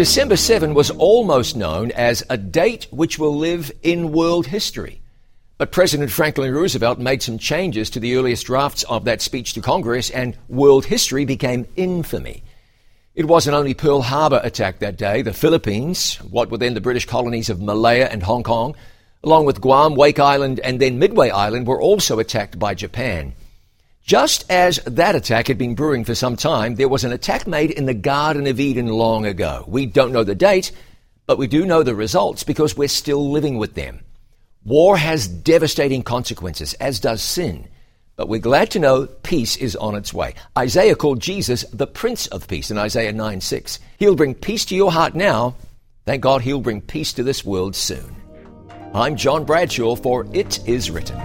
December 7 was almost known as a date which will live in world history. But President Franklin Roosevelt made some changes to the earliest drafts of that speech to Congress, and world history became infamy. It wasn't only Pearl Harbor attack that day. The Philippines, what were then the British colonies of Malaya and Hong Kong, along with Guam, Wake Island, and then Midway Island, were also attacked by Japan. Just as that attack had been brewing for some time, there was an attack made in the Garden of Eden long ago. We don't know the date, but we do know the results because we're still living with them. War has devastating consequences, as does sin. But we're glad to know peace is on its way. Isaiah called Jesus the Prince of Peace in Isaiah 9 6. He'll bring peace to your heart now. Thank God he'll bring peace to this world soon. I'm John Bradshaw for It Is Written.